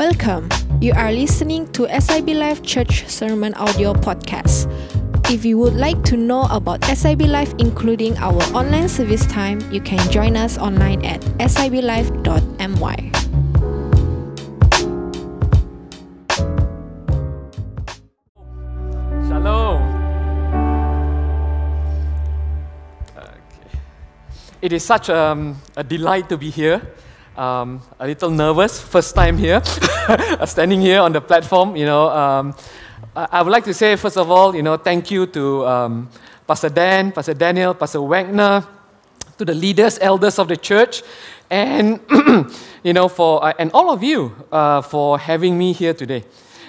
Welcome. You are listening to SIB Life Church Sermon Audio Podcast. If you would like to know about SIB Life, including our online service time, you can join us online at siblife.my. Shalom. Okay. It is such um, a delight to be here. Um, a little nervous, first time here, standing here on the platform. You know, um, I would like to say first of all, you know, thank you to um, Pastor Dan, Pastor Daniel, Pastor Wagner, to the leaders, elders of the church, and you know, for uh, and all of you uh, for having me here today.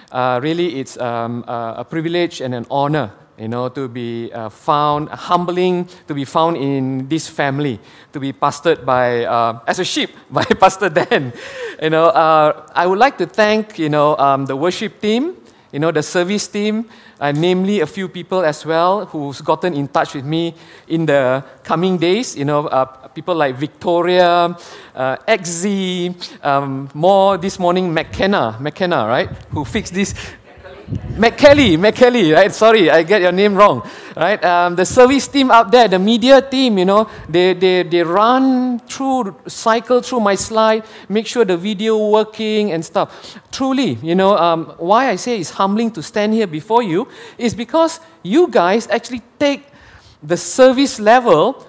Uh, really, it's um, a privilege and an honor, you know, to be uh, found, humbling to be found in this family, to be pastored by, uh, as a sheep, by Pastor Dan. You know, uh, I would like to thank, you know, um, the worship team, you know, the service team, namely a few people as well who's gotten in touch with me in the coming days. You know, uh, people like Victoria, uh, XZ, um, more this morning McKenna, McKenna, right, who fixed this. McKelly, McKelly, right? Sorry, I get your name wrong, right? Um, the service team out there, the media team, you know, they, they, they run through, cycle through my slide, make sure the video working and stuff. Truly, you know, um, why I say it's humbling to stand here before you is because you guys actually take the service level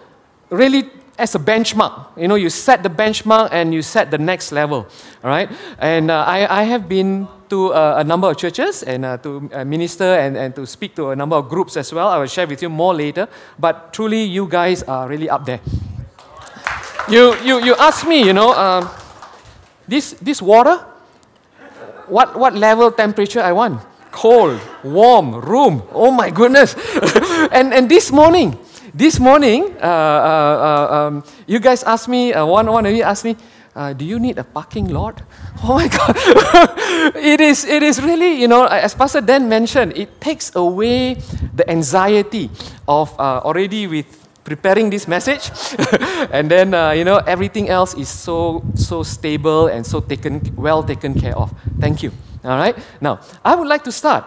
really as a benchmark. You know, you set the benchmark and you set the next level, right? And uh, I, I have been to uh, a number of churches and uh, to uh, minister and, and to speak to a number of groups as well. I will share with you more later. But truly, you guys are really up there. You, you, you ask me, you know, um, this, this water, what, what level temperature I want? Cold, warm, room. Oh my goodness. and, and this morning, this morning, uh, uh, uh, um, you guys asked me, one, one of you asked me, uh, do you need a parking lot? Oh my God. it, is, it is really, you know, as Pastor Dan mentioned, it takes away the anxiety of uh, already with preparing this message. and then, uh, you know, everything else is so, so stable and so taken, well taken care of. Thank you. All right. Now, I would like to start.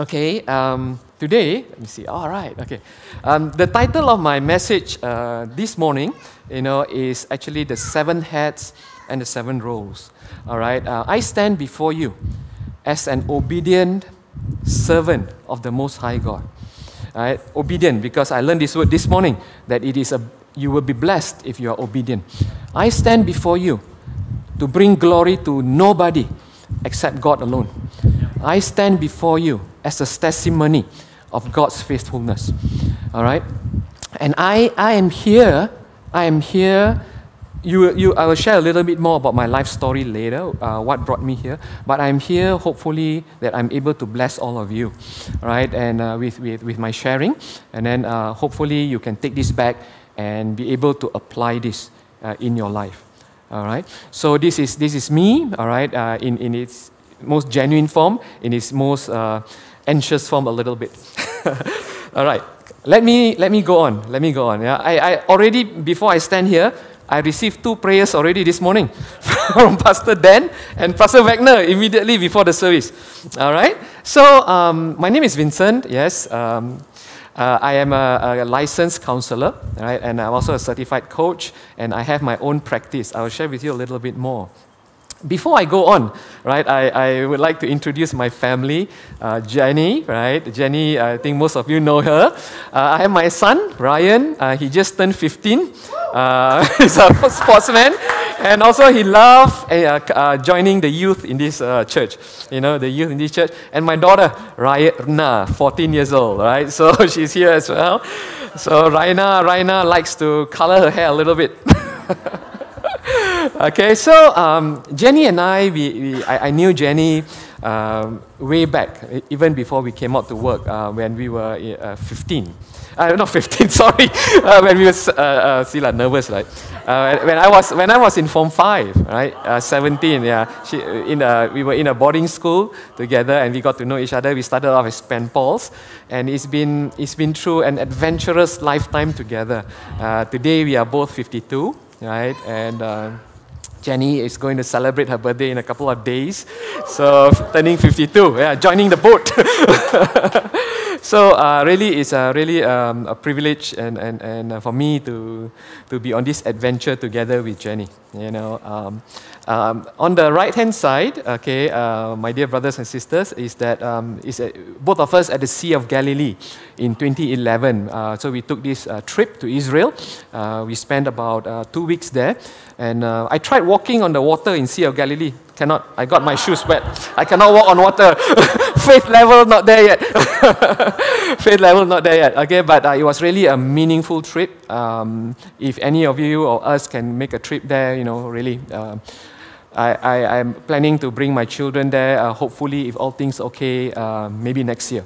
Okay. Um, today, let me see. All right. Okay. Um, the title of my message uh, this morning, you know, is actually the seven heads and the seven roles. All right. Uh, I stand before you as an obedient servant of the Most High God. All right. Obedient, because I learned this word this morning that it is a you will be blessed if you are obedient. I stand before you to bring glory to nobody except God alone. I stand before you as a testimony of God's faithfulness. All right? And I, I am here, I am here. You, you, I will share a little bit more about my life story later, uh, what brought me here. But I'm here, hopefully, that I'm able to bless all of you, right? And uh, with, with, with my sharing. And then uh, hopefully you can take this back and be able to apply this uh, in your life. All right? So this is, this is me, all right, uh, in, in its most genuine form, in its most uh, anxious form a little bit. All right, let me, let me go on. Let me go on. Yeah? I, I already, before I stand here, I received two prayers already this morning from Pastor Dan and Pastor Wagner immediately before the service. All right, so um, my name is Vincent, yes. Um, uh, I am a, a, licensed counselor, right, and I'm also a certified coach, and I have my own practice. I will share with you a little bit more. Before I go on, right, I, I would like to introduce my family, uh, Jenny, right? Jenny, I think most of you know her. Uh, I have my son, Ryan. Uh, he just turned 15. Uh, he's a sportsman. And also he loves uh, uh, joining the youth in this church, you know, the youth in this church. And my daughter, Raina, 14 years old, right? So she's here as well. So Raina, Raina likes to color her hair a little bit. okay, so um, Jenny and I, we, we I, I, knew Jenny um, way back, even before we came out to work uh, when we were uh, 15. Uh, not 15, sorry, uh, when we were uh, uh, still uh, nervous, right? Uh, when I was when I was in Form 5, right, uh, 17, yeah, she, in a, we were in a boarding school together and we got to know each other. We started off as pen pals, and it's been it's been through an adventurous lifetime together. today we are both 52, right, and uh, Jenny is going to celebrate her birthday in a couple of days. So, turning 52, yeah, joining the boat. so, uh, really, it's uh, really um, a privilege and, and, and uh, for me to, to be on this adventure together with Jenny. You know, um, um, on the right hand side, okay, uh, my dear brothers and sisters, is that um, is a, both of us at the Sea of Galilee in 2011. Uh, so we took this uh, trip to Israel. Uh, we spent about uh, two weeks there, and I tried walking on the water in Sea of Galilee. Cannot. I got my shoes wet. I cannot walk on water. Faith level not there yet. Faith level not there yet. Okay, but it was really a meaningful trip. Um, if any of you or us can make a trip there, you know, really. I, I, am planning to bring my children there, uh, hopefully, if all things okay, uh, maybe next year.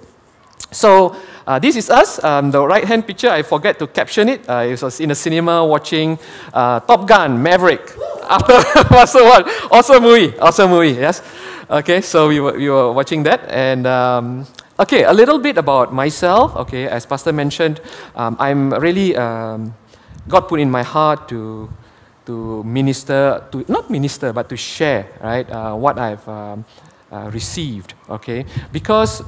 So, uh, this is us. Um, the right hand picture, I forget to caption it. Uh, it was in a cinema watching uh, Top Gun Maverick. After awesome one. Awesome movie. Awesome movie, yes. Okay, so we were, we were watching that. And um, okay, a little bit about myself. Okay, as Pastor mentioned, um, I'm really, um, God put in my heart to to minister, to not minister, but to share, right, uh, what I've um, uh, received, okay? Because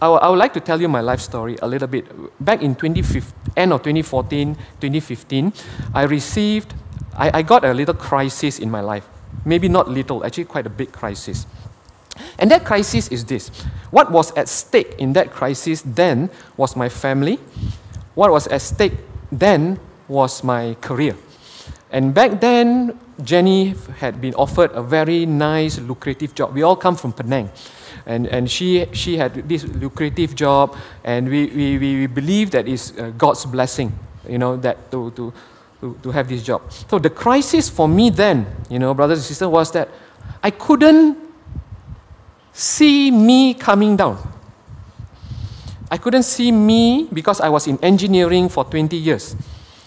I, would like to tell you my life story a little bit. Back in 2015, end of 2014, 2015, I received, I, I got a little crisis in my life. Maybe not little, actually quite a big crisis. And that crisis is this. What was at stake in that crisis then was my family. What was at stake then was my career. And back then, Jenny had been offered a very nice, lucrative job. We all come from Penang. And, and she, she had this lucrative job, and we, we, we believe that it's uh, God's blessing, you know, that to, to, to, to have this job. So the crisis for me then, you know, brothers and sisters, was that I couldn't see me coming down. I couldn't see me because I was in engineering for 20 years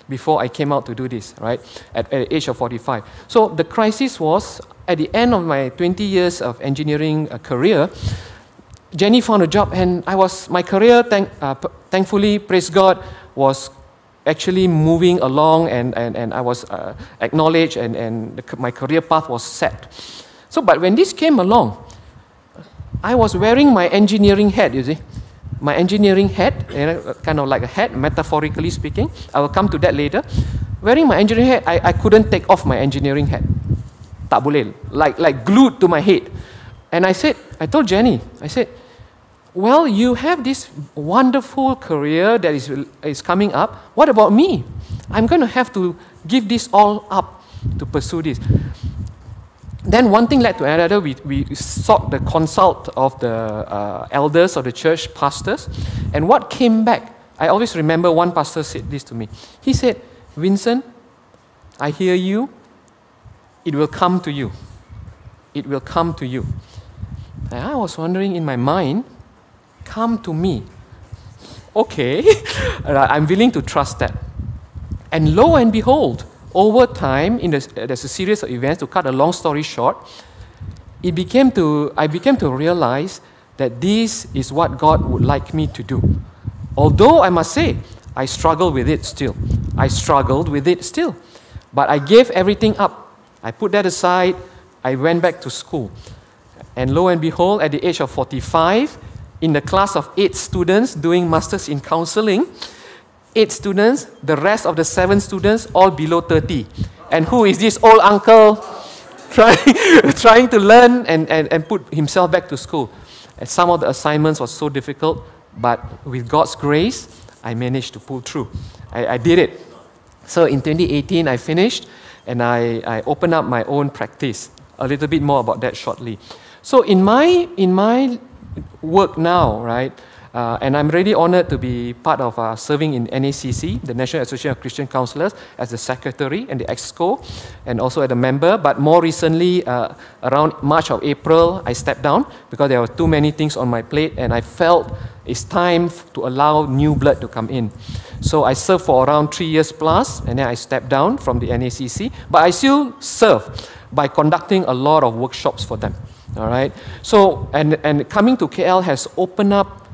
before I came out to do this, right? At, at the age of 45. So the crisis was at the end of my 20 years of engineering uh, career. Jenny found a job, and I was my career. Thank, uh, thankfully, praise God, was actually moving along, and, and, and I was uh, acknowledged, and, and the, my career path was set. So, but when this came along, I was wearing my engineering hat, you see my engineering hat, you know, kind of like a hat, metaphorically speaking. I will come to that later. Wearing my engineering hat, I, I couldn't take off my engineering hat. Tak boleh. Like, like glued to my head. And I said, I told Jenny, I said, well, you have this wonderful career that is, is coming up. What about me? I'm going to have to give this all up to pursue this. Then one thing led to another. We, we sought the consult of the uh, elders of the church, pastors. And what came back, I always remember one pastor said this to me. He said, Vincent, I hear you. It will come to you. It will come to you. And I was wondering in my mind, come to me. Okay, I'm willing to trust that. And lo and behold, over time, in the, there's a series of events, to cut a long story short, it became to, I became to realize that this is what God would like me to do. Although I must say, I struggle with it still. I struggled with it still. But I gave everything up. I put that aside. I went back to school. And lo and behold, at the age of 45, in the class of eight students doing masters in counseling, eight students, the rest of the seven students all below 30. And who is this old uncle trying, trying to learn and, and, and put himself back to school? And some of the assignments were so difficult, but with God's grace, I managed to pull through. I, I did it. So in 2018, I finished and I, I opened up my own practice. A little bit more about that shortly. So in my, in my work now, right, uh, and I'm really honored to be part of uh, serving in NACC, the National Association of Christian Counselors, as the secretary and the exco, and also as a member. But more recently, uh, around March or April, I stepped down because there were too many things on my plate, and I felt it's time to allow new blood to come in. So I served for around three years plus, and then I stepped down from the NACC. But I still serve by conducting a lot of workshops for them. All right. So and and coming to KL has opened up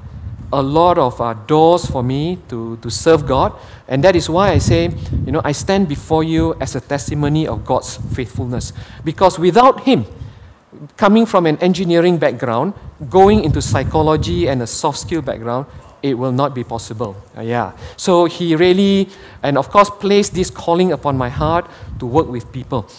a lot of uh, doors for me to, to serve God. And that is why I say, you know, I stand before you as a testimony of God's faithfulness. Because without Him, coming from an engineering background, going into psychology and a soft skill background, it will not be possible. Uh, yeah. So he really, and of course, placed this calling upon my heart to work with people.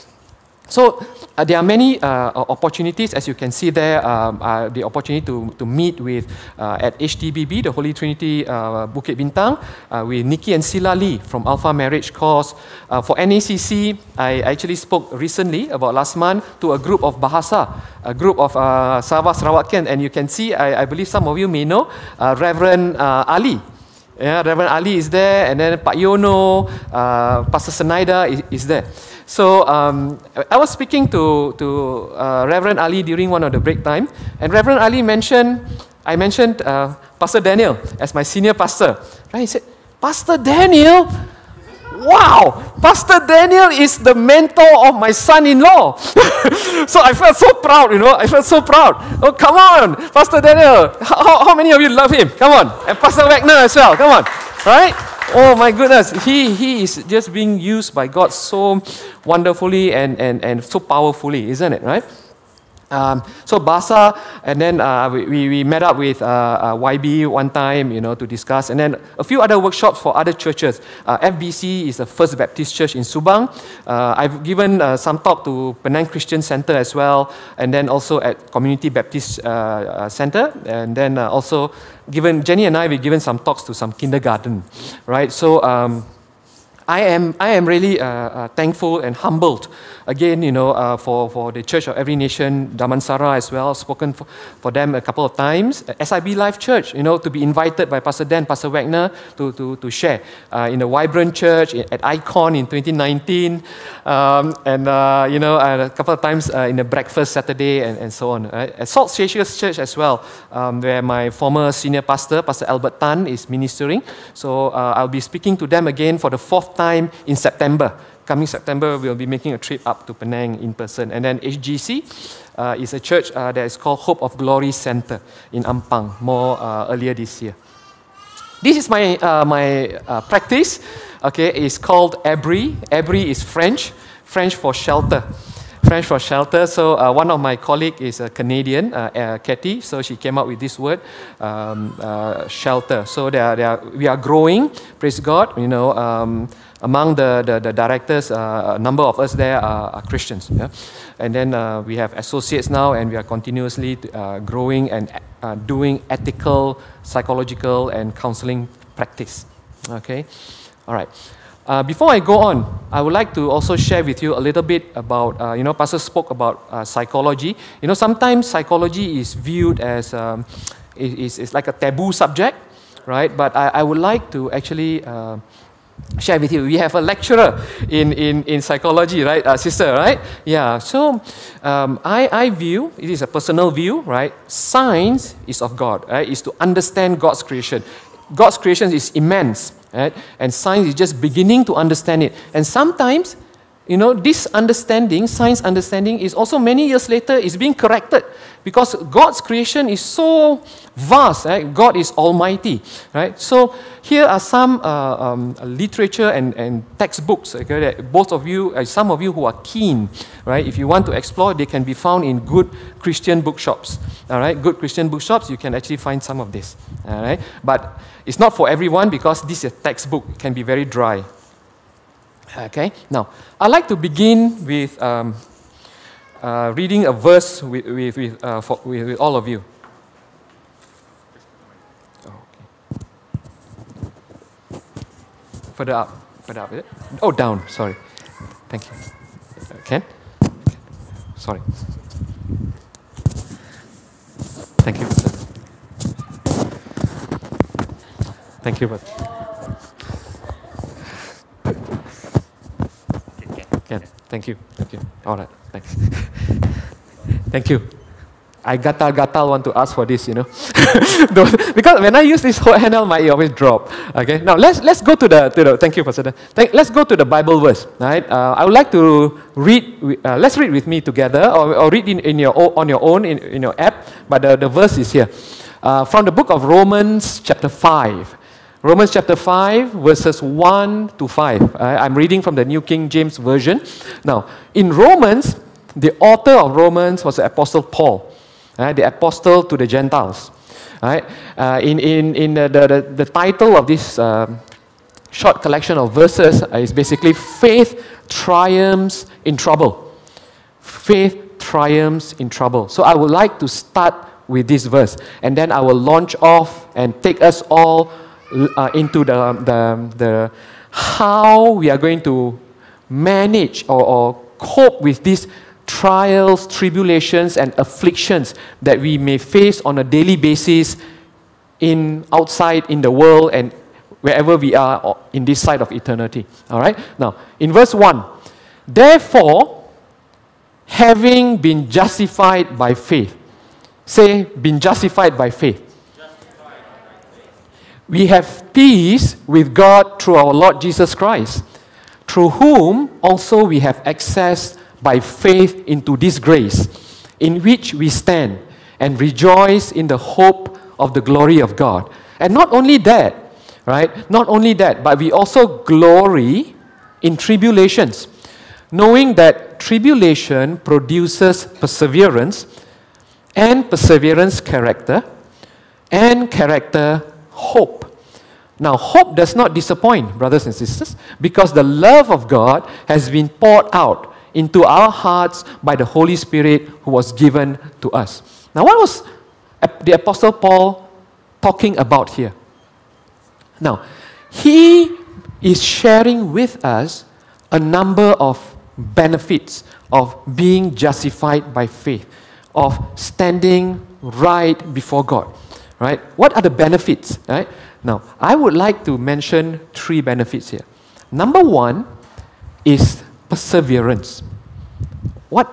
So uh, there are many uh, opportunities, as you can see there, um, uh, the opportunity to, to meet with uh, at HTBB, the Holy Trinity uh, Bukit Bintang, uh, with Nicky and Sila Lee from Alpha Marriage Course. for NACC, I actually spoke recently, about last month, to a group of Bahasa, a group of uh, Sabah Sarawakkan, and you can see, I, I, believe some of you may know, Reverend Ali. Yeah, Reverend Ali is there, and then Pak Yono, Pastor Senaida is, is there. So um, I was speaking to, to uh, Reverend Ali during one of the break time, and Reverend Ali mentioned, I mentioned uh, Pastor Daniel as my senior pastor. Right? He said, Pastor Daniel? Wow, Pastor Daniel is the mentor of my son-in-law. so I felt so proud, you know. I felt so proud. Oh, come on, Pastor Daniel. How, how many of you love him? Come on. And Pastor Wagner as well. Come on. Right? Oh my goodness, he, he is just being used by God so wonderfully and, and, and so powerfully, isn't it, right? Um, so Basa, and then uh, we, we met up with uh, uh, YB one time, you know, to discuss, and then a few other workshops for other churches. Uh, FBC is the First Baptist Church in Subang. Uh, I've given some talk to Penang Christian Center as well, and then also at Community Baptist Center, and then also given Jenny and I we've given some talks to some kindergarten, right? So. Um, I am, I am really uh, uh, thankful and humbled again, you know, uh, for, for the Church of Every Nation, Damansara as well, spoken for, for them a couple of times. SIB Life Church, you know, to be invited by Pastor Dan, Pastor Wagner to, to, to share uh, in the Vibrant Church at Icon in 2019, um, and, uh, you know, a couple of times uh, in the Breakfast Saturday and, and so on. Right? At Salt Church as well, um, where my former senior pastor, Pastor Albert Tan, is ministering. So I'll be speaking to them again for the fourth time in September coming September, we'll be making a trip up to Penang in person. And then HGC uh, is a church uh, that is called Hope of Glory Center in Ampang, more uh, earlier this year. This is my, uh, my uh, practice. Okay, it's called Abri. Abri is French, French for shelter. French for shelter. So uh, one of my colleagues is a Canadian, uh, uh, Katie. So she came up with this word, um, uh, shelter. So they are, they are, we are growing. Praise God. You know, um, among the, the, the directors, uh, a number of us there are, are Christians. Yeah? And then uh, we have associates now, and we are continuously growing and doing ethical, psychological, and counseling practice. Okay? All right. Uh, before I go on, I would like to also share with you a little bit about, uh, you know, Pastor spoke about uh, psychology. You know, sometimes psychology is viewed as um, like a taboo subject, right? But I, I would like to actually uh, share with you. We have a lecturer in, in, in psychology, right, uh, sister, right? Yeah, so um, I, I view, it is a personal view, right? Science is of God, right? Is to understand God's creation. God's creation is immense, right? And science is just beginning to understand it. And sometimes you know, this understanding, science understanding, is also many years later is being corrected because God's creation is so vast. Right? God is almighty. Right? So here are some uh, um, literature and, and textbooks okay, that both of you, uh, some of you who are keen, right? If you want to explore, they can be found in good Christian bookshops. All right, good Christian bookshops, you can actually find some of this. All right, but it's not for everyone because this is a textbook. It can be very dry. Okay, now I'd like to begin with um, uh, reading a verse with, with, with, uh, for, with, with, all of you. Okay. Further up, further up, it? Oh, down, sorry. Thank you. Ken? Sorry. Thank you. Thank you. Thank you. Thank you. All right. Thanks. Thank you. I gatal gatal want to ask for this, you know, because when I use this whole handle, my ear always drop. Okay. Now let's let's go to the to the. Thank you, Pastor. Thank, let's go to the Bible verse. Right. Uh, I would like to read. Uh, let's read with me together, or, or read in, in your on your own in, in your app. But the, the verse is here. uh, from the book of Romans, chapter 5. Romans chapter 5, verses 1 to 5. I'm reading from the New King James Version. Now, in Romans, the author of Romans was the Apostle Paul, uh, the apostle to the Gentiles. Right? Uh, in in, in the, the, the title of this um, short collection of verses is basically Faith Triumphs in Trouble. Faith triumphs in trouble. So I would like to start with this verse, and then I will launch off and take us all uh, into the, the, the how we are going to manage or, or cope with these trials, tribulations, and afflictions that we may face on a daily basis in outside in the world and wherever we are in this side of eternity. All right? Now, in verse 1, therefore, having been justified by faith, say, been justified by faith we have peace with God through our Lord Jesus Christ, through whom also we have access by faith into this grace, in which we stand and rejoice in the hope of the glory of God. And not only that, right? Not only that, but we also glory in tribulations, knowing that tribulation produces perseverance, and perseverance, character, and character, hope. Now, hope does not disappoint, brothers and sisters, because the love of God has been poured out into our hearts by the Holy Spirit who was given to us. Now, what was the Apostle Paul talking about here? Now, he is sharing with us a number of benefits of being justified by faith, of standing right before God right? What are the benefits, right? Now, I would like to mention three benefits here. Number one is perseverance. What,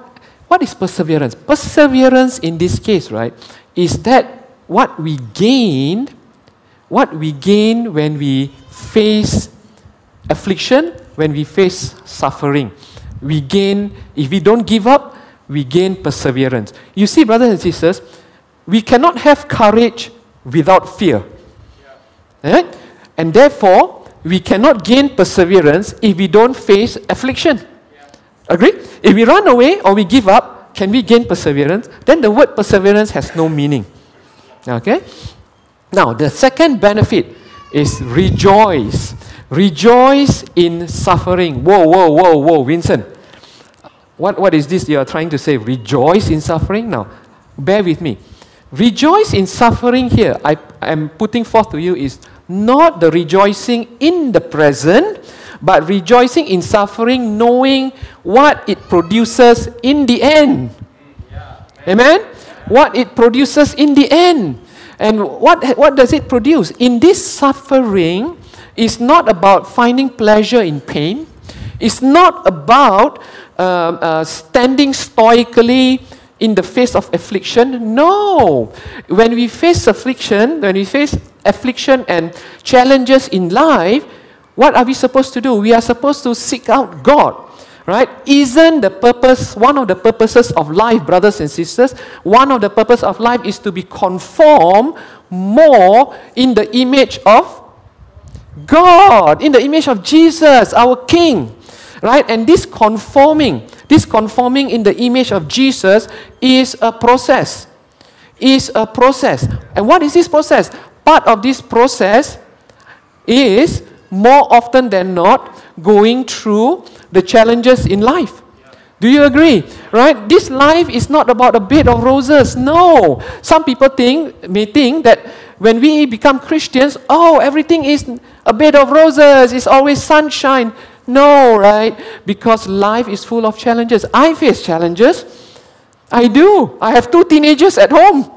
what is perseverance? Perseverance in this case, right, is that what we gain, what we gain when we face affliction, when we face suffering. We gain, if we don't give up, we gain perseverance. You see, brothers and sisters, we cannot have courage without fear. Right? And therefore, we cannot gain perseverance if we don't face affliction. Agree? If we run away or we give up, can we gain perseverance? Then the word perseverance has no meaning. Okay? Now, the second benefit is rejoice. Rejoice in suffering. Whoa, whoa, whoa, whoa, Vincent. What, what is this you are trying to say? Rejoice in suffering? Now, bear with me. Rejoice in suffering here, I am putting forth to you, is not the rejoicing in the present, but rejoicing in suffering, knowing what it produces in the end. Amen? What it produces in the end. And what, what does it produce? In this suffering, is not about finding pleasure in pain. It's not about uh, uh, standing stoically in the face of affliction? No. When we face affliction, when we face affliction and challenges in life, what are we supposed to do? We are supposed to seek out God. Right? Isn't the purpose, one of the purposes of life, brothers and sisters, one of the purpose of life is to be conformed more in the image of God, in the image of Jesus, our King. Right? And this conforming, this conforming in the image of Jesus is a process. Is a process. And what is this process? Part of this process is more often than not going through the challenges in life. Do you agree? Right? This life is not about a bed of roses. No. Some people think may think that when we become Christians, oh, everything is a bed of roses, it's always sunshine. No, right? Because life is full of challenges. I face challenges. I do. I have two teenagers at home.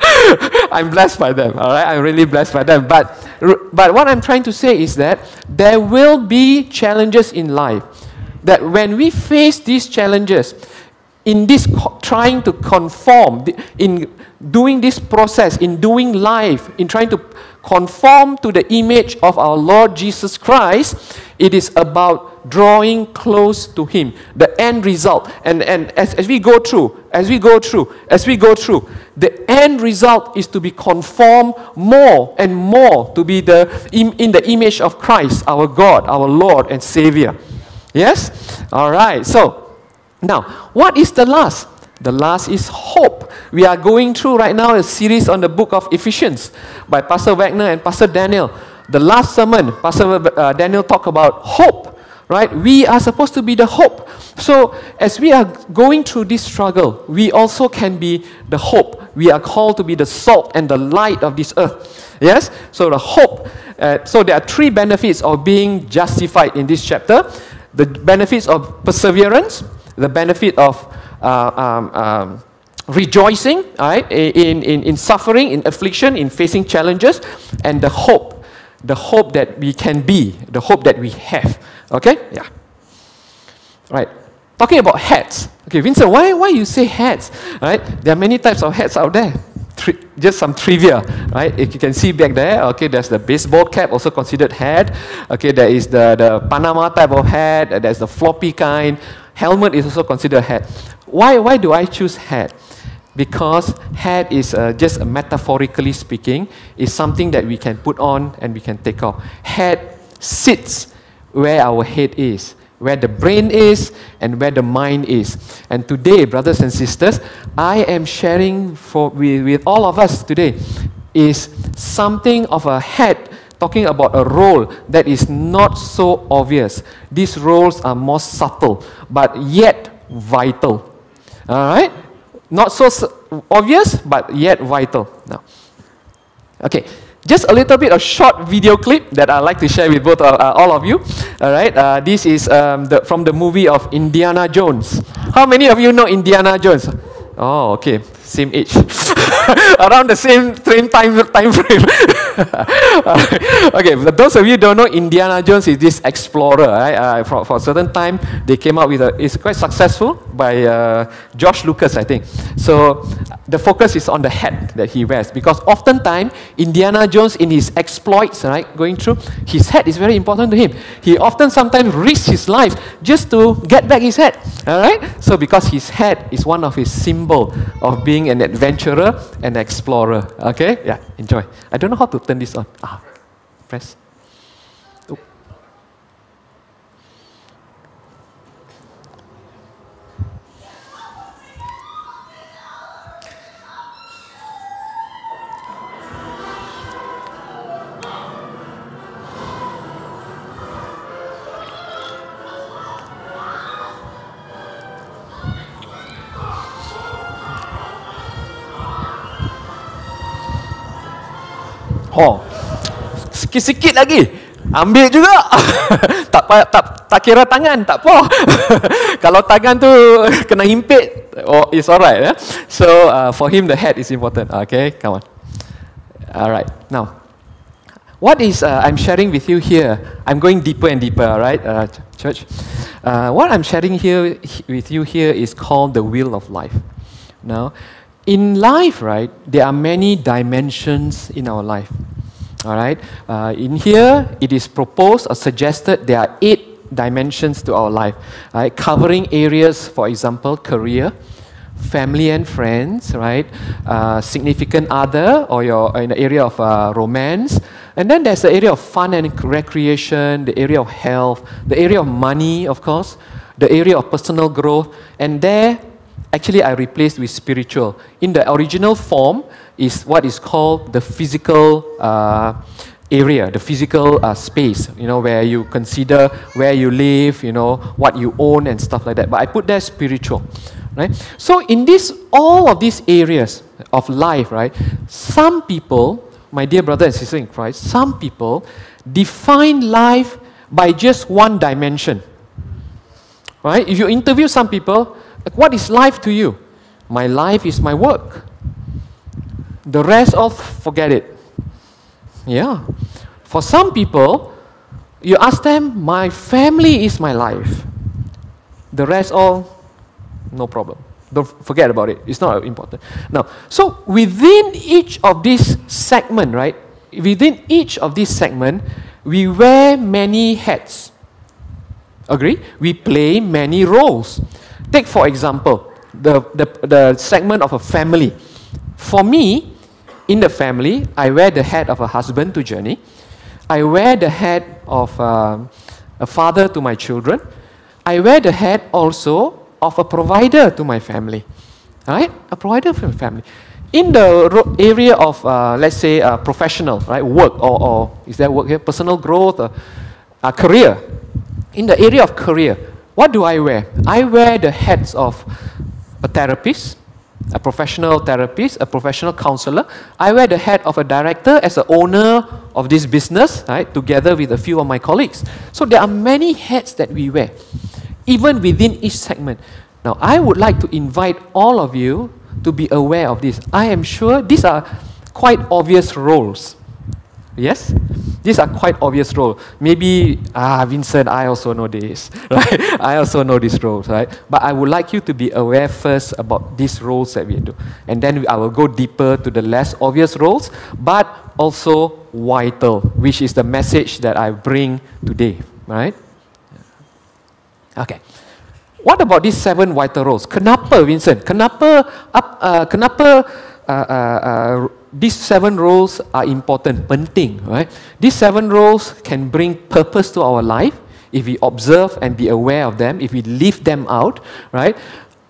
I'm blessed by them, all right? I'm really blessed by them. But, but what I'm trying to say is that there will be challenges in life. That when we face these challenges, in this trying to conform, in doing this process, in doing life, in trying to conform to the image of our Lord Jesus Christ, it is about drawing close to Him. The end result. And, and as, as we go through, as we go through, as we go through, the end result is to be conformed more and more to be the, in, in the image of Christ, our God, our Lord and Savior. Yes? All right. So, now, what is the last? The last is hope. We are going through right now a series on the book of Ephesians by Pastor Wagner and Pastor Daniel. The last sermon, Pastor uh, Daniel talked about hope, right? We are supposed to be the hope. So, as we are going through this struggle, we also can be the hope. We are called to be the salt and the light of this earth. Yes? So, the hope. Uh, so, there are three benefits of being justified in this chapter the benefits of perseverance, the benefit of uh, um, um, rejoicing right, in, in, in suffering, in affliction, in facing challenges, and the hope, the hope that we can be, the hope that we have. Okay? Yeah. Right. Talking about hats. Okay, Vincent, why, why you say hats? Right? There are many types of hats out there. Tri- just some trivia, right? If you can see back there, okay, there's the baseball cap, also considered hat. Okay, there is the, the Panama type of hat, there's the floppy kind. Helmet is also considered hat. Why, why do I choose hat? Because hat is uh, just metaphorically speaking, is something that we can put on and we can take off. Hat sits where our head is where the brain is and where the mind is. And today, brothers and sisters, I am sharing for, with, with all of us today is something of a head talking about a role that is not so obvious. These roles are more subtle, but yet vital. All right? Not so obvious, but yet vital. Now, okay. Just a little bit of short video clip that I'd like to share with both uh, all of you. All right, uh, this is um, the, from the movie of Indiana Jones. How many of you know Indiana Jones? Oh, okay, same age. Around the same, same time, time frame. okay, for those of you don't know, Indiana Jones is this explorer. Right? Uh, for, for a certain time, they came up with a, it's quite successful by uh, George Lucas, I think. So the focus is on the hat that he wears because oftentimes Indiana Jones in his exploits, right, going through, his hat is very important to him. He often sometimes risks his life just to get back his hat. All right? So because his hat is one of his symbol of being an adventurer and explorer. Okay? Yeah, enjoy. I don't know how to turn this on. Ah, press. Oh, sikit-sikit lagi. Ambil juga. tak, tak tak kira tangan, tak apa. Kalau tangan tu kena himpit, oh, it's alright. Yeah? So uh, for him, the head is important. Okay, come on. Alright, now. What is uh, I'm sharing with you here? I'm going deeper and deeper, right, uh, church? Uh, what I'm sharing here with you here is called the wheel of life. Now, in life, right, there are many dimensions in our life. All right. Uh, in here, it is proposed or suggested there are eight dimensions to our life, right? Covering areas, for example, career, family and friends, right? Uh, significant other, or your in the area of uh, romance, and then there's the area of fun and recreation, the area of health, the area of money, of course, the area of personal growth, and there actually I replaced with spiritual. In the original form is what is called the physical uh, area, the physical uh, space, you know, where you consider where you live, you know, what you own and stuff like that. But I put there spiritual, right? So in this, all of these areas of life, right, some people, my dear brother and sister in Christ, some people define life by just one dimension. Right? If you interview some people, like, what is life to you? My life is my work. The rest of forget it. Yeah. For some people, you ask them, my family is my life. The rest all, no problem. Don't forget about it. It's not important. Now, so within each of these segment, right? Within each of these segment, we wear many hats. Agree? We play many roles. Take, for example, the, the, the segment of a family. For me, in the family, I wear the hat of a husband to Jenny. I wear the hat of uh, a father to my children. I wear the hat also of a provider to my family. Right? A provider for my family. In the area of, uh, let's say, uh, professional, right, work, or, or is that work here? Personal growth, or, uh, career. In the area of career, what do I wear? I wear the hats of a therapist, a professional therapist, a professional counselor. I wear the hat of a director as the owner of this business, right, together with a few of my colleagues. So there are many hats that we wear, even within each segment. Now, I would like to invite all of you to be aware of this. I am sure these are quite obvious roles. Yes? These are quite obvious roles. Maybe, ah, Vincent, I also know this, right? I also know these roles, right? But I would like you to be aware first about these roles that we do. And then I will go deeper to the less obvious roles, but also vital, which is the message that I bring today, right? Okay. What about these seven vital roles? Kenapa, Vincent? Kenapa, up, uh, kenapa uh, uh, uh, these seven roles are important, penting, right? These seven roles can bring purpose to our life if we observe and be aware of them, if we leave them out, right?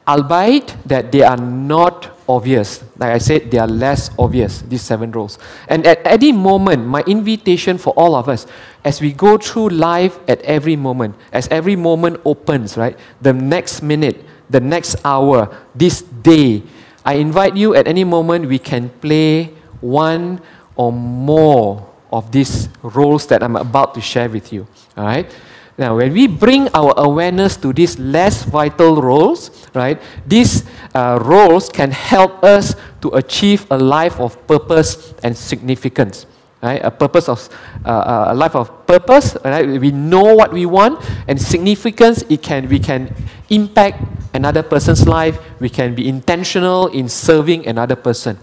Albeit that they are not obvious. Like I said, they are less obvious, these seven roles. And at any moment, my invitation for all of us, as we go through life at every moment, as every moment opens, right? The next minute, the next hour, this day, I invite you at any moment we can play one or more of these roles that I'm about to share with you. All right? Now, when we bring our awareness to these less vital roles, right, these uh, roles can help us to achieve a life of purpose and significance. Right? A purpose of uh, a life of purpose. Right? We know what we want, and significance. It can we can impact another person's life. We can be intentional in serving another person.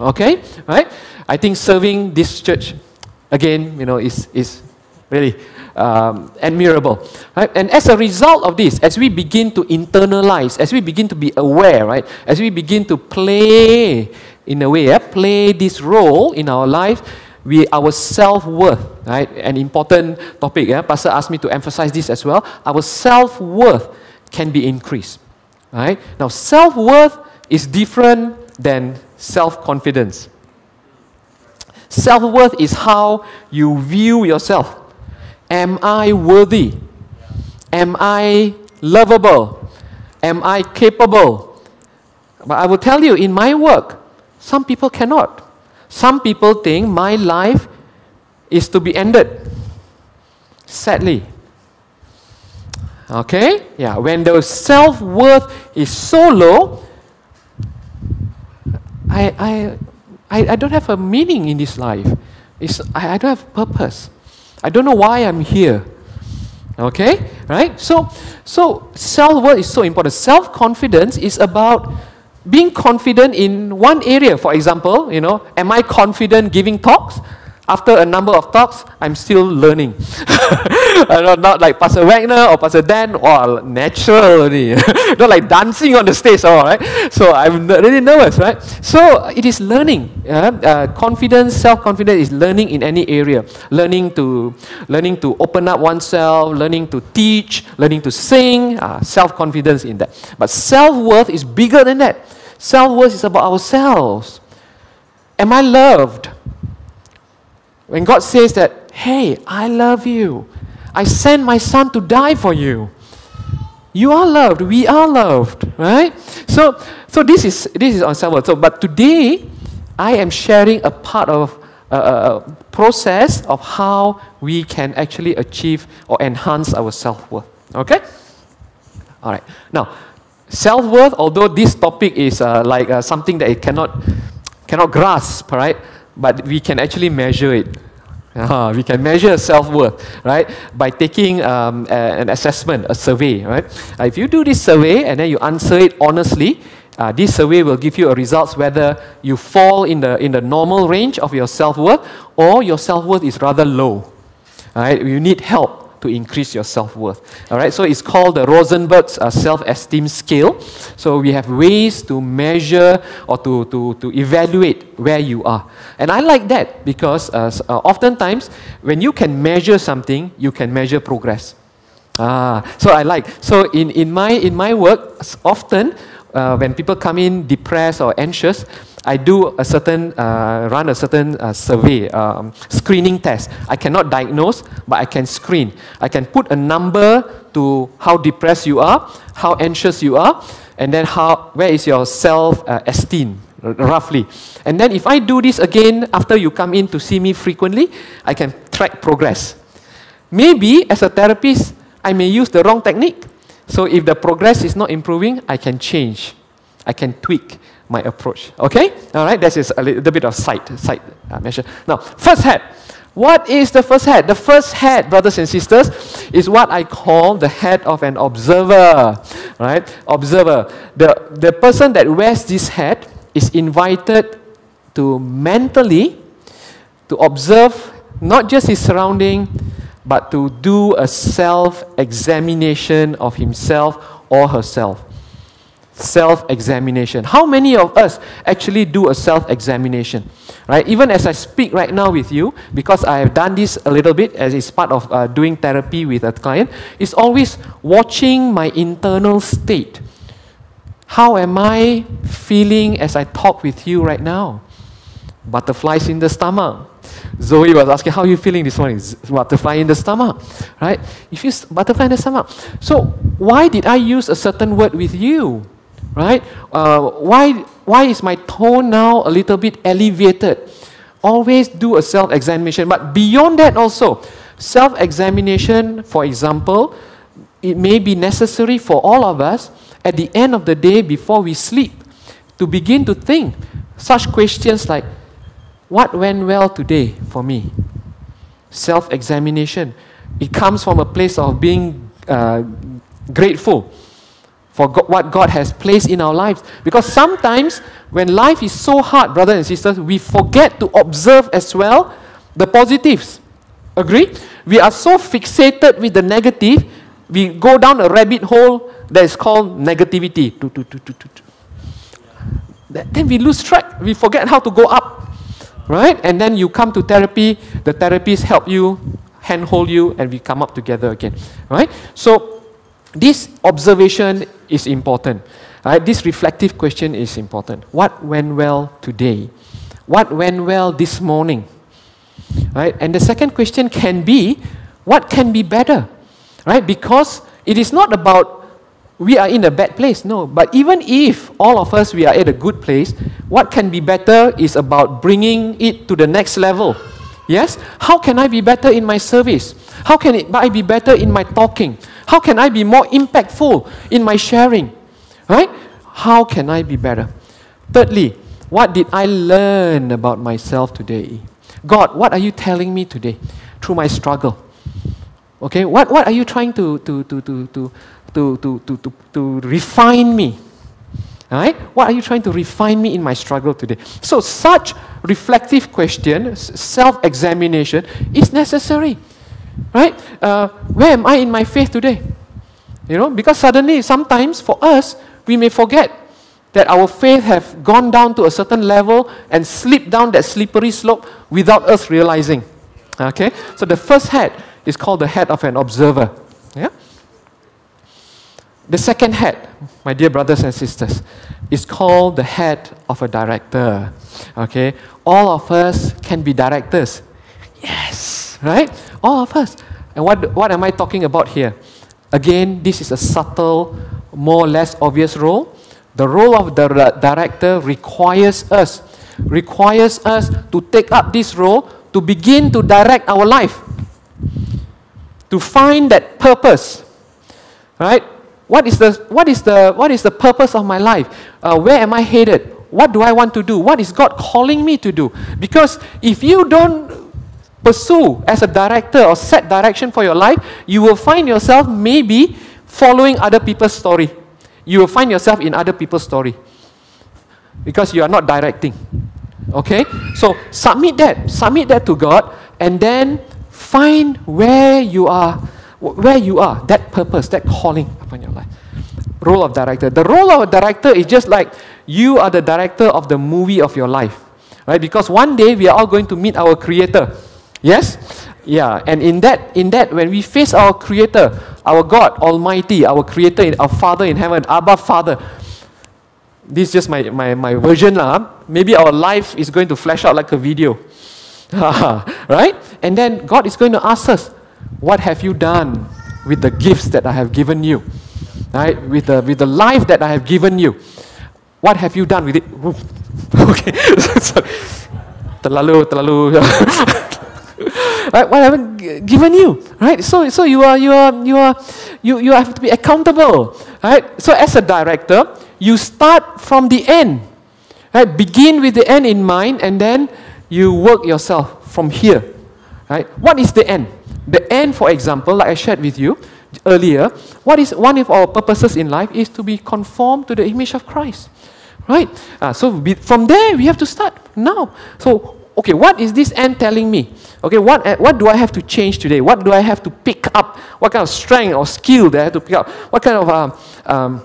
Okay, right? I think serving this church, again, you know, is is really um, admirable. Right? And as a result of this, as we begin to internalize, as we begin to be aware, right, as we begin to play, in a way, yeah, play this role in our life, we our self-worth, right? An important topic. Yeah? Pastor asked me to emphasize this as well. Our self-worth can be increased. Right? Now, self-worth is different than self-confidence. Self-worth is how you view yourself. Am I worthy? Am I lovable? Am I capable? But I will tell you, in my work, some people cannot. Some people think my life is to be ended. Sadly. Okay? Yeah, when the self worth is so low, I, I, I, I don't have a meaning in this life. It's, I, I don't have purpose. I don't know why I'm here. Okay? Right? So, so self worth is so important. Self confidence is about being confident in one area, for example, you know, am I confident giving talks? After a number of talks, I'm still learning. not, not like Pastor Wagner or Pastor Dan, or natural, not like dancing on the stage, all right. So I'm really nervous, right? So it is learning. Yeah? Uh, confidence, self-confidence is learning in any area. Learning to, learning to open up oneself, learning to teach, learning to sing. Uh, self-confidence in that. But self-worth is bigger than that. Self worth is about ourselves. Am I loved? When God says that, hey, I love you, I sent my son to die for you. You are loved. We are loved, right? So, so this is this is on worth. So, but today, I am sharing a part of a, a process of how we can actually achieve or enhance our self worth. Okay. All right. Now, Self worth, although this topic is uh, like uh, something that it cannot, cannot grasp, right? But we can actually measure it. Uh, we can measure self worth, right? By taking um, a, an assessment, a survey, right? Uh, if you do this survey and then you answer it honestly, uh, this survey will give you a results whether you fall in the, in the normal range of your self worth or your self worth is rather low. Right? You need help to increase your self worth. All right, so it's called the Rosenberg's uh, self esteem scale. So we have ways to measure or to, to, to evaluate where you are. And I like that because uh, uh, oftentimes when you can measure something, you can measure progress. Ah, so I like. So in, in, my, in my work, often uh, when people come in depressed or anxious, I do a certain, uh, run a certain uh, survey, um, screening test. I cannot diagnose, but I can screen. I can put a number to how depressed you are, how anxious you are, and then how, where is your self-esteem, uh, roughly. And then if I do this again after you come in to see me frequently, I can track progress. Maybe as a therapist, I may use the wrong technique. So if the progress is not improving, I can change. I can tweak my approach. Okay? All right, that is a little bit of side, side uh, measure. Now, first head. What is the first head? The first head, brothers and sisters, is what I call the head of an observer. Right? Observer. The, the person that wears this head is invited to mentally to observe not just his surrounding, but to do a self examination of himself or herself self examination. How many of us actually do a self examination? Right? Even as I speak right now with you, because I have done this a little bit as it's part of uh, doing therapy with a client, it's always watching my internal state. How am I feeling as I talk with you right now? Butterflies in the stomach. Zoe was asking, How are you feeling this morning? Butterfly in the stomach, right? If you butterfly in the stomach. So, why did I use a certain word with you? Right? Uh, why, why is my tone now a little bit elevated? Always do a self examination. But beyond that, also, self examination, for example, it may be necessary for all of us at the end of the day before we sleep to begin to think such questions like, What went well today for me? Self examination. It comes from a place of being uh, grateful for God, what God has placed in our lives. Because sometimes when life is so hard, brothers and sisters, we forget to observe as well the positives. Agree? We are so fixated with the negative, we go down a rabbit hole that is called negativity. Then we lose track. We forget how to go up. Right? And then you come to therapy, the therapist help you, handhold you, and we come up together again. Right? So this observation is important. Right? This reflective question is important. What went well today? What went well this morning? Right? And the second question can be, what can be better? Right? Because it is not about we are in a bad place. No. But even if all of us we are at a good place, what can be better is about bringing it to the next level. Yes? How can I be better in my service? How can I be better in my talking? How can I be more impactful in my sharing? Right? How can I be better? Thirdly, what did I learn about myself today? God, what are you telling me today through my struggle? Okay, what, what are you trying to, to, to, to, to, to, to, to, to, to refine me? All right? What are you trying to refine me in my struggle today? So, such reflective question, self examination, is necessary. Right? Uh, where am I in my faith today? You know, because suddenly, sometimes for us, we may forget that our faith have gone down to a certain level and slipped down that slippery slope without us realizing. Okay? So the first head is called the head of an observer. Yeah? The second head, my dear brothers and sisters, is called the head of a director. Okay? All of us can be directors. Yes, right? All of us. And what, what am I talking about here? Again, this is a subtle, more or less obvious role. The role of the director requires us, requires us to take up this role to begin to direct our life, to find that purpose, right? What is the, what is the, what is the purpose of my life? Uh, where am I headed? What do I want to do? What is God calling me to do? Because if you don't pursue as a director or set direction for your life, you will find yourself maybe following other people's story. You will find yourself in other people's story because you are not directing. Okay? So submit that, submit that to God, and then find where you are where you are, that purpose, that calling upon your life. Role of director. The role of a director is just like you are the director of the movie of your life, right? Because one day we are all going to meet our creator. Yes? Yeah, and in that, in that, when we face our creator, our God Almighty, our creator, our Father in heaven, Abba Father, this is just my, my, my version. Lah. Maybe our life is going to flash out like a video. right? And then God is going to ask us, What have you done with the gifts that I have given you? Right? With the, with the life that I have given you. What have you done with it? okay. terlalu, terlalu. right? What have I given you? Right? So, so you are, you are, you are, you, you have to be accountable. Right? So as a director, you start from the end. Right? Begin with the end in mind and then you work yourself from here. Right? What is the end? The end, for example, like I shared with you earlier, what is one of our purposes in life is to be conformed to the image of Christ. Right? Uh, so from there, we have to start now. So, okay, what is this end telling me? Okay, what, uh, what do I have to change today? What do I have to pick up? What kind of strength or skill that I have to pick up? What kind of um, um,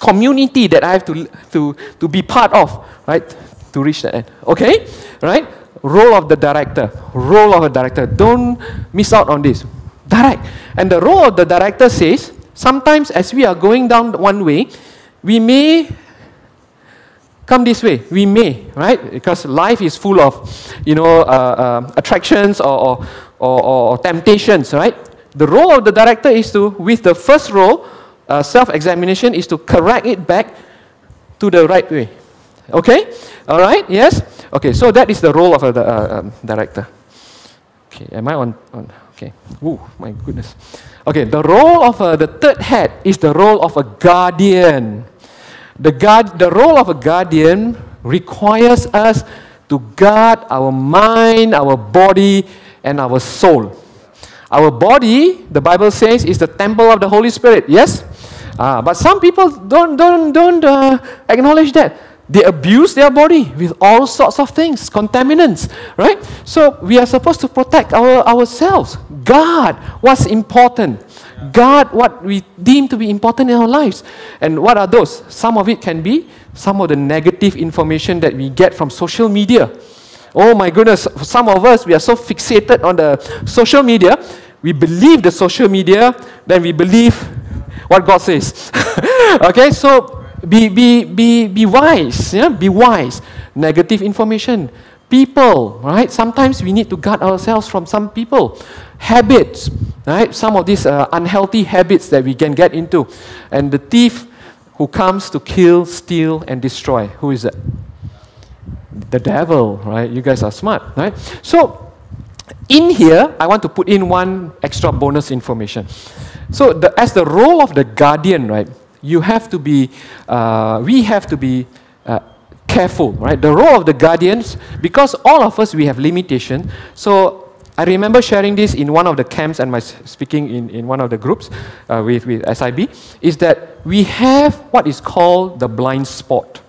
community that I have to, to, to be part of, right? To reach that end. Okay? Right? Role of the director. Role of a director. Don't miss out on this. Direct. And the role of the director says, sometimes as we are going down one way, we may come this way. We may, right? Because life is full of, you know, uh, uh, attractions or, or, or, or, temptations, right? The role of the director is to, with the first role, uh, self-examination, is to correct it back to the right way. Okay? All right? Yes? Okay, so that is the role of a uh, um, director. Okay, am I on? on okay. Ooh, my goodness. Okay, the role of uh, the third head is the role of a guardian. The, guard, the role of a guardian requires us to guard our mind, our body, and our soul. Our body, the Bible says, is the temple of the Holy Spirit. Yes? Uh, but some people don't, don't, don't uh, acknowledge that. They abuse their body with all sorts of things, contaminants, right? So we are supposed to protect our, ourselves. Guard what's important. Guard what we deem to be important in our lives. And what are those? Some of it can be some of the negative information that we get from social media. Oh my goodness, For some of us, we are so fixated on the social media. We believe the social media, then we believe what God says. okay, so be, be, be, be wise. Yeah? Be wise. Negative information. People, right? Sometimes we need to guard ourselves from some people. Habits, right? Some of these uh, unhealthy habits that we can get into. And the thief who comes to kill, steal, and destroy. Who is it? The devil, right? You guys are smart, right? So, in here, I want to put in one extra bonus information. So, the, as the role of the guardian, right? You have to be, uh, we have to be uh, careful, right? The role of the guardians, because all of us, we have limitation. So I remember sharing this in one of the camps and my speaking in, in one of the groups uh, with, with SIB, is that we have what is called the blind spot.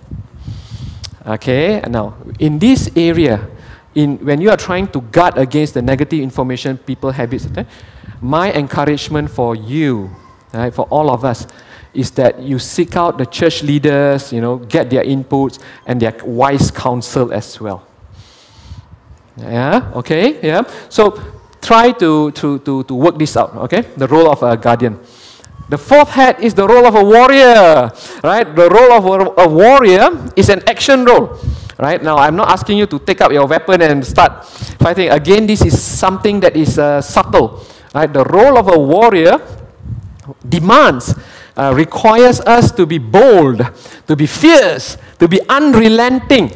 Okay, now in this area, in, when you are trying to guard against the negative information, people, habits, okay, my encouragement for you, right, for all of us, is that you seek out the church leaders, you know, get their inputs and their wise counsel as well. Yeah, okay, yeah. So try to, to, to, to work this out, okay? The role of a guardian. The fourth head is the role of a warrior, right? The role of a, a warrior is an action role, right? Now, I'm not asking you to take up your weapon and start fighting. Again, this is something that is uh, subtle, right? The role of a warrior demands uh, requires us to be bold, to be fierce, to be unrelenting,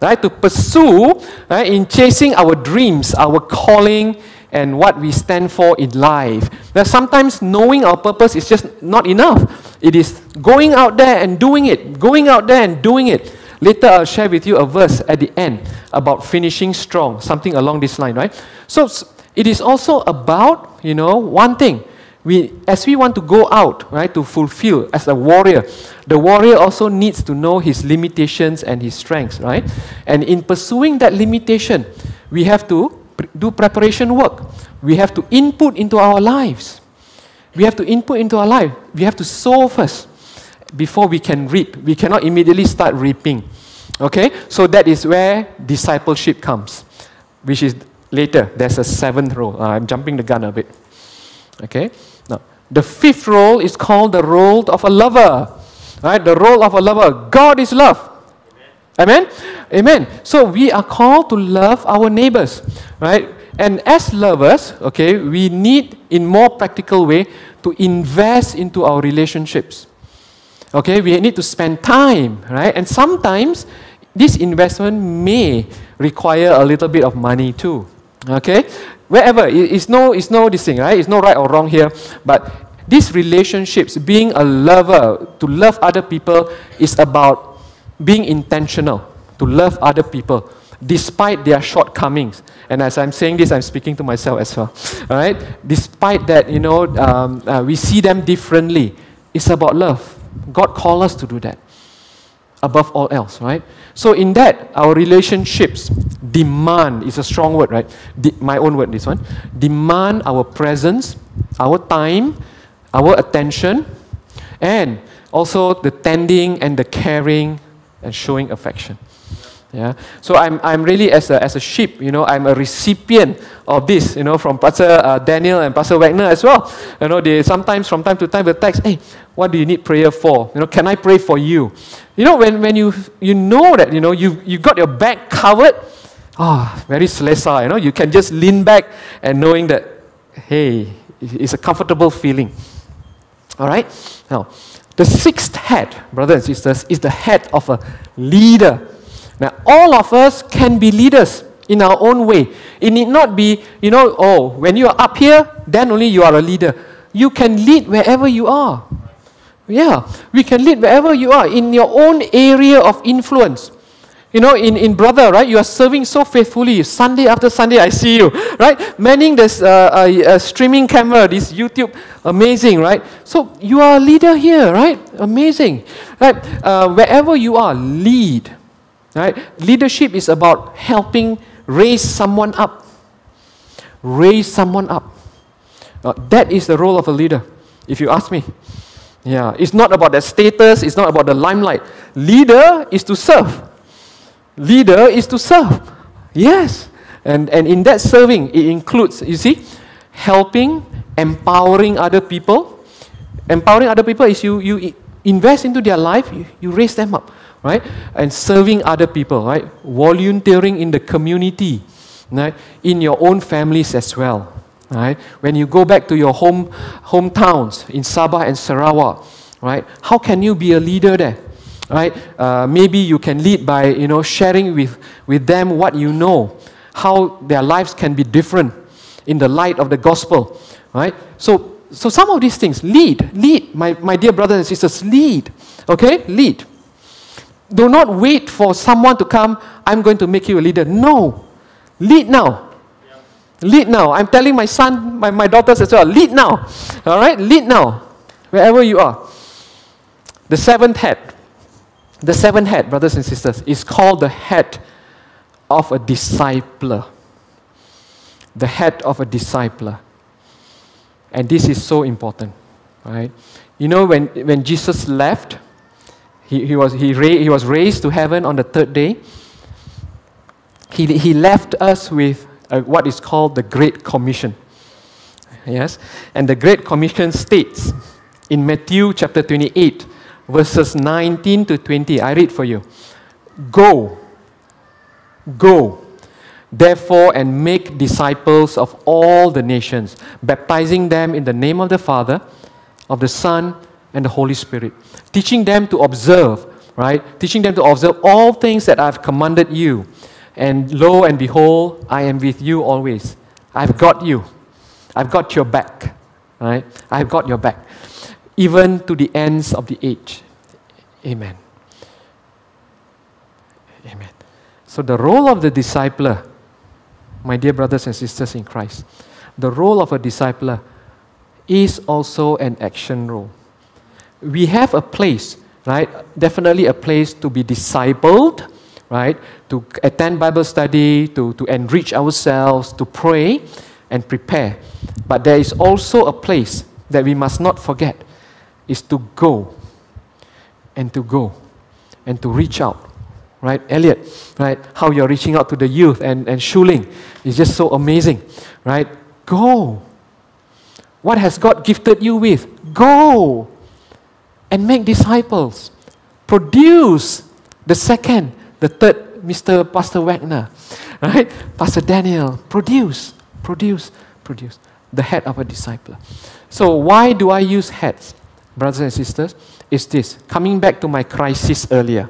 right? To pursue right, in chasing our dreams, our calling, and what we stand for in life. That sometimes knowing our purpose is just not enough. It is going out there and doing it, going out there and doing it. Later, I'll share with you a verse at the end about finishing strong, something along this line, right? So, it is also about, you know, one thing we, as we want to go out, right, to fulfill as a warrior, the warrior also needs to know his limitations and his strengths, right? And in pursuing that limitation, we have to do preparation work. We have to input into our lives. We have to input into our life. We have to sow first before we can reap. We cannot immediately start reaping. Okay? So that is where discipleship comes, which is later. There's a seventh role. Uh, I'm jumping the gun a bit. Okay? Now, the fifth role is called the role of a lover. Right? The role of a lover. God is love. Amen? Amen. So we are called to love our neighbors, right? And as lovers, okay, we need in more practical way to invest into our relationships. Okay, we need to spend time, right? And sometimes this investment may require a little bit of money too. Okay? Wherever, it's no, it's no this thing, right? It's no right or wrong here. But these relationships, being a lover, to love other people, is about being intentional to love other people despite their shortcomings. And as I'm saying this, I'm speaking to myself as well. All right? Despite that, you know, um, uh, we see them differently. It's about love. God called us to do that above all else, right? So in that, our relationships demand is a strong word, right? De- my own word, this one. Demand our presence, our time, our attention, and also the tending and the caring and showing affection. Yeah. So I'm, I'm really as a, as a sheep, you know, I'm a recipient of this, you know, from Pastor uh, Daniel and Pastor Wagner as well. You know, they sometimes from time to time will text, hey, what do you need prayer for? You know, can I pray for you? You know, when, when you, you know that, you know, you, you got your back covered, ah, oh, very slesa, you know, you can just lean back and knowing that, hey, it's a comfortable feeling. All right? Now, the sixth head, brothers and sisters, is the head of a leader. Now, all of us can be leaders in our own way. It need not be, you know, oh, when you are up here, then only you are a leader. You can lead wherever you are. Yeah, we can lead wherever you are in your own area of influence. You know, in, in brother, right? You are serving so faithfully. Sunday after Sunday, I see you, right? Manning this uh, streaming camera, this YouTube, amazing, right? So you are a leader here, right? Amazing, right? Uh, wherever you are, lead, right? Leadership is about helping raise someone up. Raise someone up. Uh, that is the role of a leader, if you ask me. Yeah, it's not about the status, it's not about the limelight. Leader is to serve leader is to serve. Yes. And, and in that serving, it includes, you see, helping, empowering other people. Empowering other people is you, you invest into their life, you, you raise them up, right? And serving other people, right? Volunteering in the community, right? In your own families as well, right? When you go back to your home hometowns in Sabah and Sarawak, right? How can you be a leader there? right? Uh, maybe you can lead by, you know, sharing with, with them what you know, how their lives can be different in the light of the gospel, right? So, so some of these things, lead, lead, my, my dear brothers and sisters, lead, okay? Lead. Do not wait for someone to come, I'm going to make you a leader. No, lead now. Lead now. I'm telling my son, my, my daughters as well, lead now. All right? Lead now, wherever you are. The seventh head, the seventh head, brothers and sisters, is called the head of a discipler. The head of a discipler. And this is so important, right? You know, when, when Jesus left, he, he, was, he, ra- he was raised to heaven on the third day. He, he left us with uh, what is called the Great Commission. Yes? And the Great Commission states in Matthew chapter 28, verses 19 to 20. I read for you. Go, go, therefore, and make disciples of all the nations, baptizing them in the name of the Father, of the Son, and the Holy Spirit, teaching them to observe, right? Teaching them to observe all things that I've commanded you. And lo and behold, I am with you always. I've got you. I've got your back, right? I've got your back even to the ends of the age. Amen. Amen. So, the role of the discipler, my dear brothers and sisters in Christ, the role of a discipler is also an action role. We have a place, right? Definitely a place to be discipled, right? To attend Bible study, to, to enrich ourselves, to pray and prepare. But there is also a place that we must not forget is to go and to go and to reach out. Right, Elliot, right? How you're reaching out to the youth and, and Shuling is just so amazing, right? Go. What has God gifted you with? Go and make disciples. Produce the second, the third, Mr. Pastor Wagner, right? Pastor Daniel, produce, produce, produce. The head of a disciple. So, why do I use heads, brothers and sisters? Is this coming back to my crisis earlier?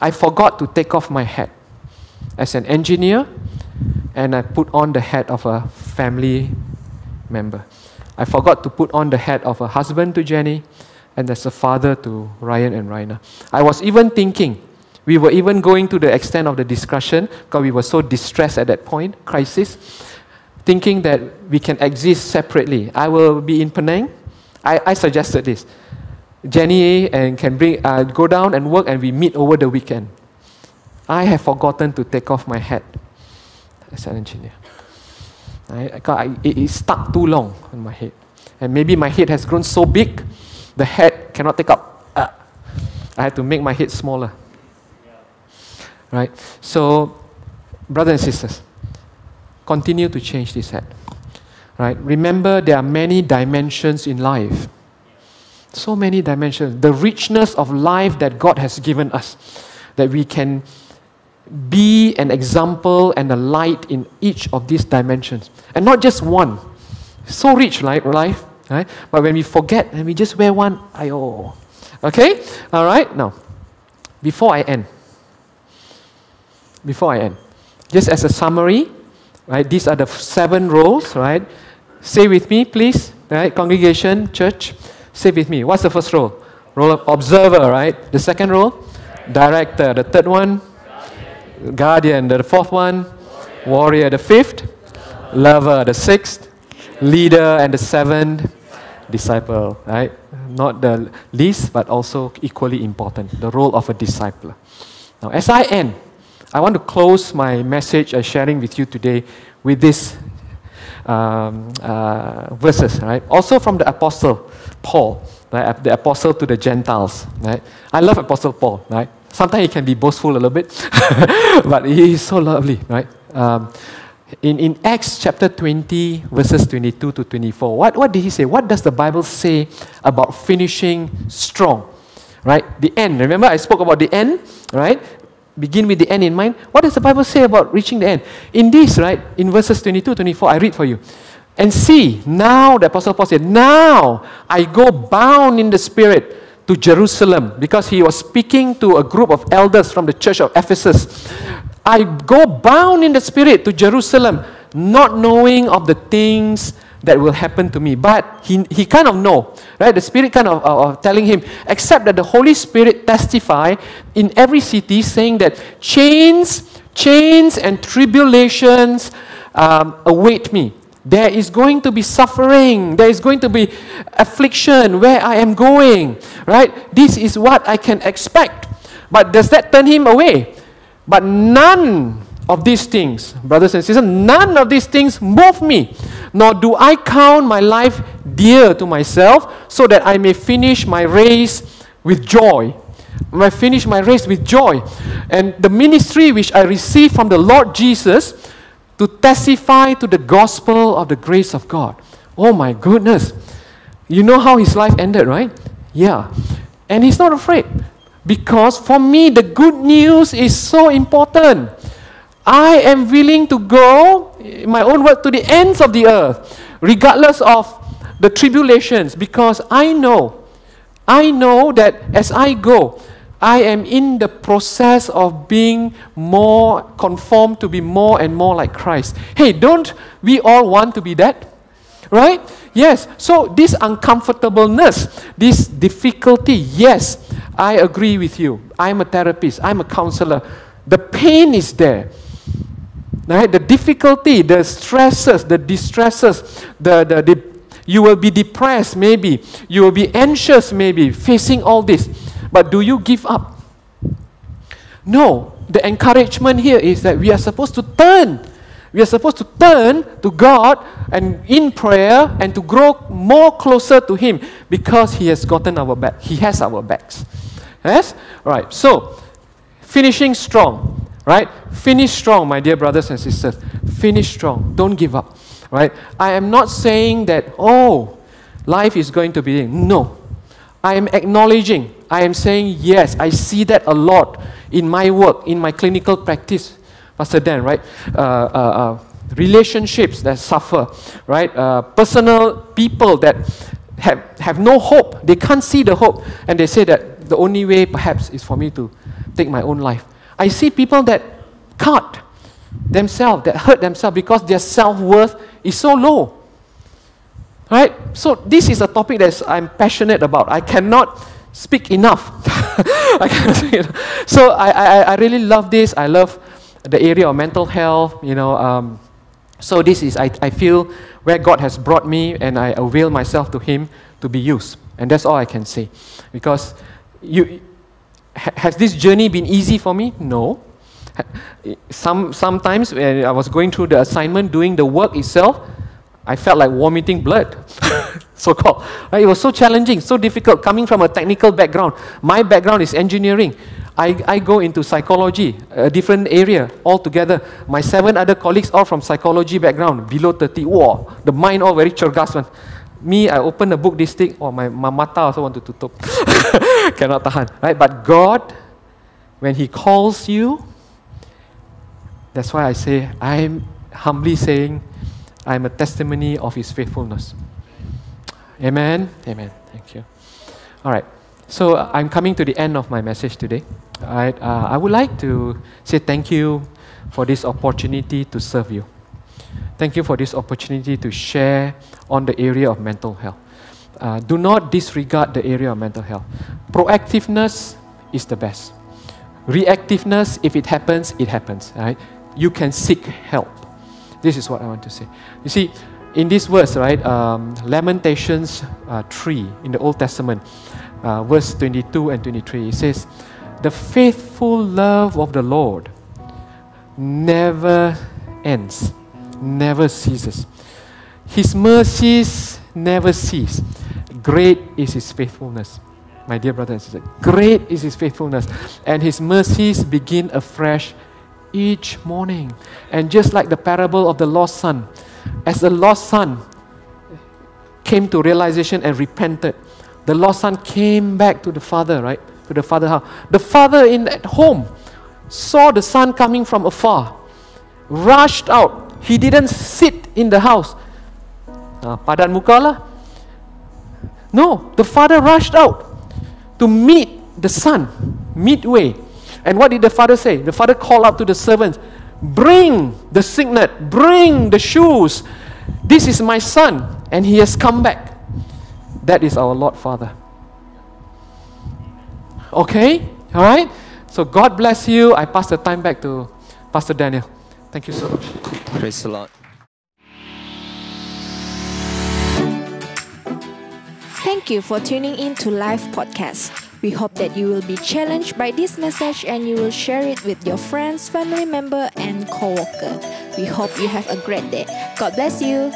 I forgot to take off my hat as an engineer and I put on the hat of a family member. I forgot to put on the hat of a husband to Jenny and as a father to Ryan and Raina. I was even thinking, we were even going to the extent of the discussion because we were so distressed at that point, crisis, thinking that we can exist separately. I will be in Penang. I, I suggested this. Jenny and can bring, uh, go down and work and we meet over the weekend. I have forgotten to take off my hat as an engineer. I, I, it, it stuck too long on my head. And maybe my head has grown so big, the head cannot take up. Uh, I have to make my head smaller. Right? So, brothers and sisters, continue to change this head. Right? Remember, there are many dimensions in life. So many dimensions. The richness of life that God has given us, that we can be an example and a light in each of these dimensions. And not just one. So rich, like life, right? But when we forget and we just wear one, ayo. Okay? All right? Now, before I end, before I end, just as a summary, right? These are the seven roles, right? Say with me, please, right? Congregation, church. Say with me. What's the first role? Role of observer, right? The second role? Director. The third one? Guardian. The fourth one? Warrior. The fifth? Lover. The sixth? Leader. And the seventh? Disciple, right? Not the least, but also equally important. The role of a disciple. Now, as I end, I want to close my message uh, sharing with you today with this um, uh, verses, right? Also from the Apostle Paul, right? The Apostle to the Gentiles, right? I love Apostle Paul, right? Sometimes he can be boastful a little bit, but he is so lovely, right? Um, in, in Acts chapter 20, verses 22 to 24, what, what did he say? What does the Bible say about finishing strong? Right? The end. Remember, I spoke about the end, right? begin with the end in mind. What does the Bible say about reaching the end? In this, right, in verses 22, 24, I read for you. And see, now, the Apostle Paul said, Now I go bound in the Spirit to Jerusalem, because he was speaking to a group of elders from the church of Ephesus. I go bound in the Spirit to Jerusalem, not knowing of the things that will happen to me. But he, he kind of know, right? The Spirit kind of uh, telling him, except that the Holy Spirit testify in every city saying that chains, chains and tribulations um, await me. There is going to be suffering. There is going to be affliction where I am going, right? This is what I can expect. But does that turn him away? But none of these things, brothers and sisters, none of these things move me, nor do I count my life dear to myself, so that I may finish my race with joy. I finish my race with joy. And the ministry which I receive from the Lord Jesus to testify to the gospel of the grace of God. Oh my goodness. You know how his life ended, right? Yeah. And he's not afraid. Because for me, the good news is so important. I am willing to go, in my own word, to the ends of the earth, regardless of the tribulations, because I know, I know that as I go, I am in the process of being more conformed to be more and more like Christ. Hey, don't we all want to be that? Right? Yes. So, this uncomfortableness, this difficulty, yes, I agree with you. I'm a therapist, I'm a counselor. The pain is there. Right? The difficulty, the stresses, the distresses, the, the, the, you will be depressed maybe, you will be anxious maybe, facing all this. But do you give up? No. The encouragement here is that we are supposed to turn. We are supposed to turn to God and in prayer and to grow more closer to Him because He has gotten our back. He has our backs. Yes? Right. So, finishing strong. Right? Finish strong, my dear brothers and sisters. Finish strong. Don't give up. Right? I am not saying that, oh, life is going to be. No. I am acknowledging. I am saying, yes, I see that a lot in my work, in my clinical practice. Pastor Dan, right? Uh, uh, uh, relationships that suffer, right? Uh, personal people that have, have no hope. They can't see the hope. And they say that the only way, perhaps, is for me to take my own life. I see people that cut themselves, that hurt themselves because their self worth is so low. Right? So, this is a topic that I'm passionate about. I cannot speak enough. I cannot speak. So, I, I, I really love this. I love the area of mental health, you know. Um, so this is, I, I feel, where God has brought me and I avail myself to Him to be used. And that's all I can say. Because you, has this journey been easy for me? No. Some, sometimes when I was going through the assignment, doing the work itself, I felt like vomiting blood, so called. It was so challenging, so difficult, coming from a technical background. My background is engineering. I, I go into psychology, a different area altogether. My seven other colleagues all from psychology background, below 30. Wow, the mind all very cergas one. Me, I open a book this thing, oh, my, my mata also want to tutup. Cannot tahan. Right? But God, when He calls you, that's why I say, I'm humbly saying, I'm a testimony of His faithfulness. Amen. Amen. Thank you. All right. So I'm coming to the end of my message today. Right, uh, I would like to say thank you for this opportunity to serve you. Thank you for this opportunity to share on the area of mental health. Uh, do not disregard the area of mental health. Proactiveness is the best. Reactiveness, if it happens, it happens. Right? You can seek help. This is what I want to say. You see, in this verse, right, um, Lamentations uh, 3 in the Old Testament, uh, verse 22 and 23. It says, The faithful love of the Lord never ends, never ceases. His mercies never cease. Great is His faithfulness. My dear brother and great is His faithfulness, and His mercies begin afresh each morning. And just like the parable of the lost son, as the lost son came to realization and repented, the lost son came back to the father, right? To the father house. The father in at home saw the son coming from afar, rushed out. He didn't sit in the house. Ah, muka lah. No, the father rushed out to meet the son midway. And what did the father say? The father called out to the servants, Bring the signet, bring the shoes. This is my son, and he has come back. That is our Lord Father. Okay? All right? So God bless you. I pass the time back to Pastor Daniel. Thank you so much. Praise the Lord. Thank you for tuning in to Live Podcast. We hope that you will be challenged by this message and you will share it with your friends, family member, and co-worker. We hope you have a great day. God bless you.